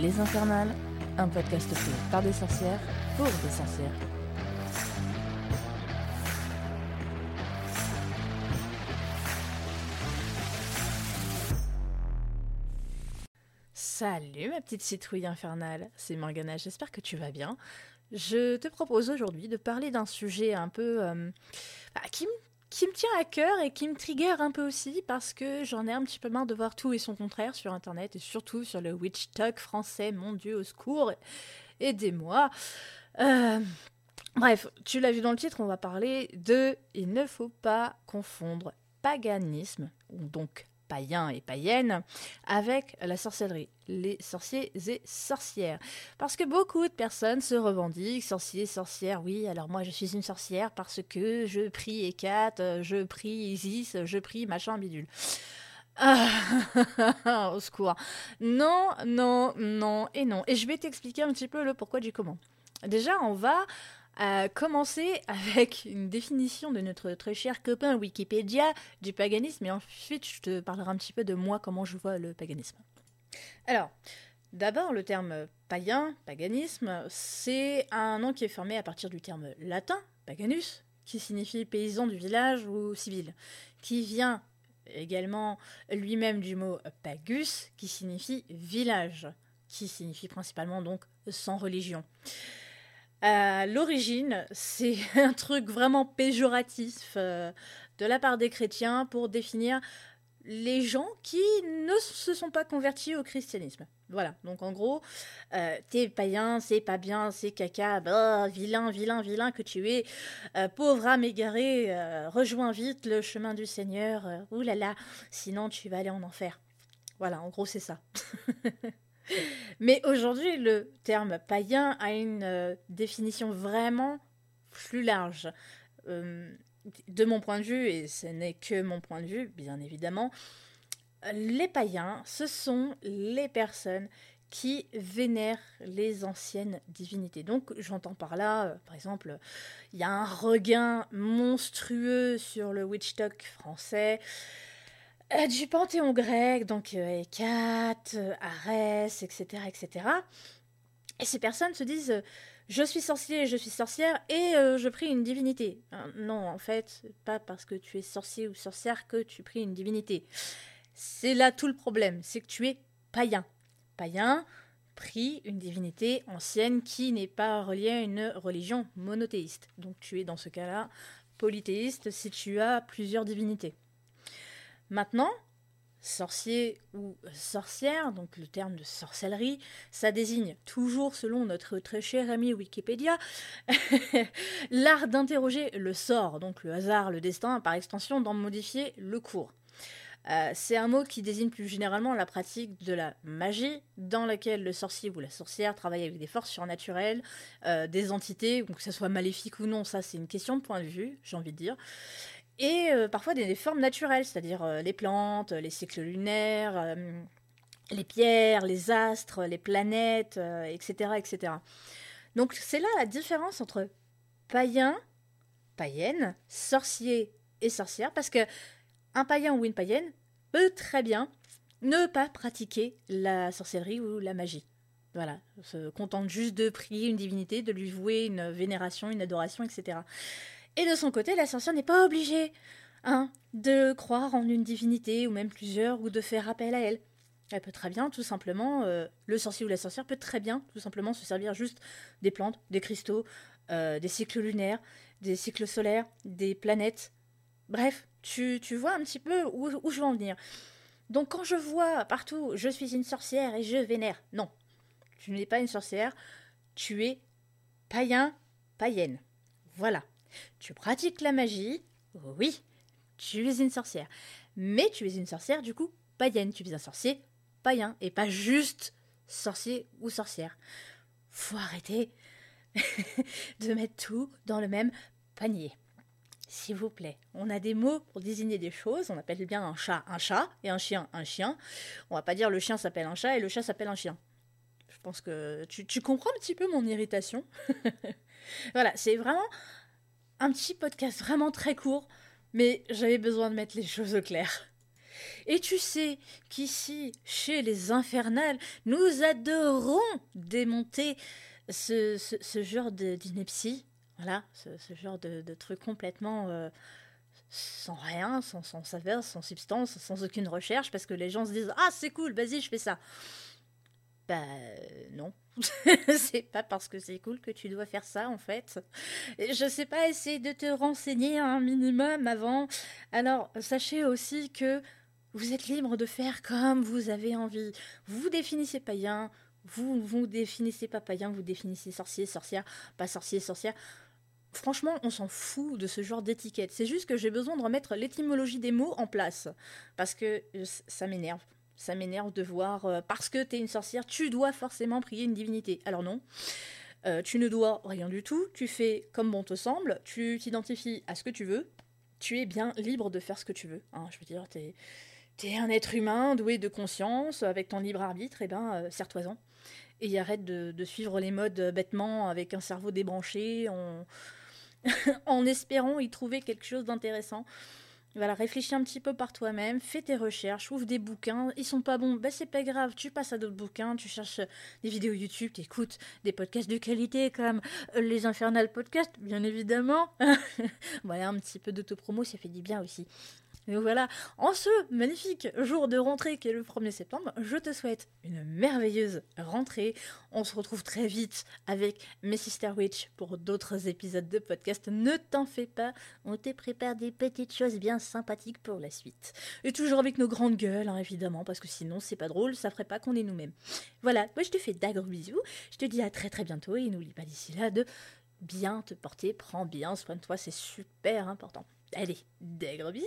Les Infernales, un podcast fait par des sorcières pour des sorcières. Salut ma petite citrouille infernale, c'est Morgana, j'espère que tu vas bien. Je te propose aujourd'hui de parler d'un sujet un peu euh, bah, qui, qui me tient à cœur et qui me trigger un peu aussi parce que j'en ai un petit peu marre de voir tout et son contraire sur internet et surtout sur le witch talk français, mon dieu au secours, aidez-moi. Euh, bref, tu l'as vu dans le titre, on va parler de Il ne faut pas confondre paganisme, donc païens et païennes avec la sorcellerie, les sorciers et sorcières. Parce que beaucoup de personnes se revendiquent sorciers, sorcières. Oui, alors moi je suis une sorcière parce que je prie Hécate, je prie Isis, je prie machin bidule. Ah, au secours. Non, non, non et non. Et je vais t'expliquer un petit peu le pourquoi du comment. Déjà, on va à commencer avec une définition de notre très cher copain Wikipédia du paganisme et ensuite je te parlerai un petit peu de moi, comment je vois le paganisme. Alors, d'abord le terme païen, paganisme, c'est un nom qui est formé à partir du terme latin, paganus, qui signifie paysan du village ou civil, qui vient également lui-même du mot pagus, qui signifie village, qui signifie principalement donc sans religion. À l'origine, c'est un truc vraiment péjoratif euh, de la part des chrétiens pour définir les gens qui ne se sont pas convertis au christianisme. Voilà, donc en gros, euh, t'es païen, c'est pas bien, c'est caca, bah, vilain, vilain, vilain que tu es, euh, pauvre âme égarée, rejoins vite le chemin du Seigneur, oulala, sinon tu vas aller en enfer. Voilà, en gros c'est ça. Mais aujourd'hui, le terme païen a une euh, définition vraiment plus large. Euh, de mon point de vue, et ce n'est que mon point de vue, bien évidemment, les païens, ce sont les personnes qui vénèrent les anciennes divinités. Donc j'entends par là, euh, par exemple, il y a un regain monstrueux sur le witch talk français. Euh, du panthéon grec, donc euh, euh, Arès, etc., etc. Et ces personnes se disent je suis sorcier, je suis sorcière et je prie une divinité. non, en fait, pas parce que tu es sorcier ou sorcière que tu pries une divinité. C'est là tout le problème, c'est que tu es païen. Païen prie une divinité ancienne qui n'est pas reliée à une religion monothéiste. Donc tu es dans ce cas-là polythéiste si tu as plusieurs divinités. Maintenant, sorcier ou sorcière, donc le terme de sorcellerie, ça désigne toujours, selon notre très cher ami Wikipédia, l'art d'interroger le sort, donc le hasard, le destin, par extension d'en modifier le cours. Euh, c'est un mot qui désigne plus généralement la pratique de la magie, dans laquelle le sorcier ou la sorcière travaille avec des forces surnaturelles, euh, des entités, que ce soit maléfique ou non, ça c'est une question de point de vue, j'ai envie de dire et euh, parfois des, formes naturelles, c'est-à-dire euh, les plantes, les cycles lunaires, euh, les pierres, les astres, les planètes, etc., etc. Donc c'est là la différence entre païen, païenne, sorcier et sorcière, parce que un païen ou une païenne peut très bien ne pas pratiquer la sorcellerie ou la magie. Voilà, se contente juste de prier une divinité, de lui vouer une vénération, une adoration, etc. Et de son côté, la sorcière n'est pas obligée hein, de croire en une divinité, ou même plusieurs, ou de faire appel à elle. Elle peut très bien, tout simplement, euh, le sorcier ou la sorcière peut très bien, tout simplement, se servir juste des plantes, des cristaux, euh, des cycles lunaires, des cycles solaires, des planètes. Bref, tu, tu vois un petit peu où, où je veux en venir. Donc quand je vois partout je suis une sorcière et je vénère, non, tu n'es pas une sorcière, tu es païen, païenne. Voilà. Tu pratiques la magie, oui, tu es une sorcière. Mais tu es une sorcière, du coup, païenne. Tu es un sorcier païen et pas juste sorcier ou sorcière. Faut arrêter de mettre tout dans le même panier. S'il vous plaît, on a des mots pour désigner des choses. On appelle bien un chat un chat et un chien un chien. On va pas dire le chien s'appelle un chat et le chat s'appelle un chien. Je pense que tu, tu comprends un petit peu mon irritation. voilà, c'est vraiment un petit podcast vraiment très court, mais j'avais besoin de mettre les choses au clair. Et tu sais qu'ici, chez les infernales, nous adorons démonter ce, ce, genre d'ineptie. Voilà, ce, genre de, de truc complètement euh, sans rien, sans, sans saveur, sans substance, sans aucune recherche, parce que les gens se disent Ah, c'est cool, vas-y, je fais ça. Bah non, c'est pas parce que c'est cool que tu dois faire ça en fait. Je sais pas, essayer de te renseigner un minimum avant. Alors sachez aussi que vous êtes libre de faire comme vous avez envie. Vous définissez païen, vous vous définissez pas païen, vous définissez sorcier, sorcière, pas sorcier, sorcière. Franchement, on s'en fout de ce genre d'étiquette. C'est juste que j'ai besoin de remettre l'étymologie des mots en place. Parce que euh, ça m'énerve. Ça m'énerve de voir, euh, parce que t'es une sorcière, tu dois forcément prier une divinité. Alors non. Euh, tu ne dois rien du tout, tu fais comme bon te semble, tu t'identifies à ce que tu veux, tu es bien libre de faire ce que tu veux. Hein. je veux dire, t'es es un être humain doué de conscience, avec ton libre arbitre, et eh ben, euh, serre-toi-en. Et arrête de, de, suivre les modes bêtement, avec un cerveau débranché, en, en espérant y trouver quelque chose d'intéressant. Voilà, réfléchis un petit peu par toi-même, fais tes recherches, ouvre des bouquins. Ils sont pas bons, bah c'est pas grave, tu passes à d'autres bouquins, tu cherches des vidéos YouTube, tu écoutes des podcasts de qualité comme euh, les Infernal Podcasts, bien évidemment. voilà, un petit peu d'autopromo, ça fait du bien aussi. Et voilà, en ce magnifique jour de rentrée qui est le 1er septembre, je te souhaite une merveilleuse rentrée. On se retrouve très vite avec mes Sister Witch pour d'autres épisodes de podcast. Ne t'en fais pas, on te prépare des petites choses bien sympathiques pour la suite. Et toujours avec nos grandes gueules, hein, évidemment, parce que sinon c'est pas drôle, ça ferait pas qu'on est nous-mêmes. Voilà, moi je te fais d'agro bisous, je te dis à très très bientôt et n'oublie pas d'ici là de bien te porter, prends bien soin de toi, c'est super important. Allez, des bisous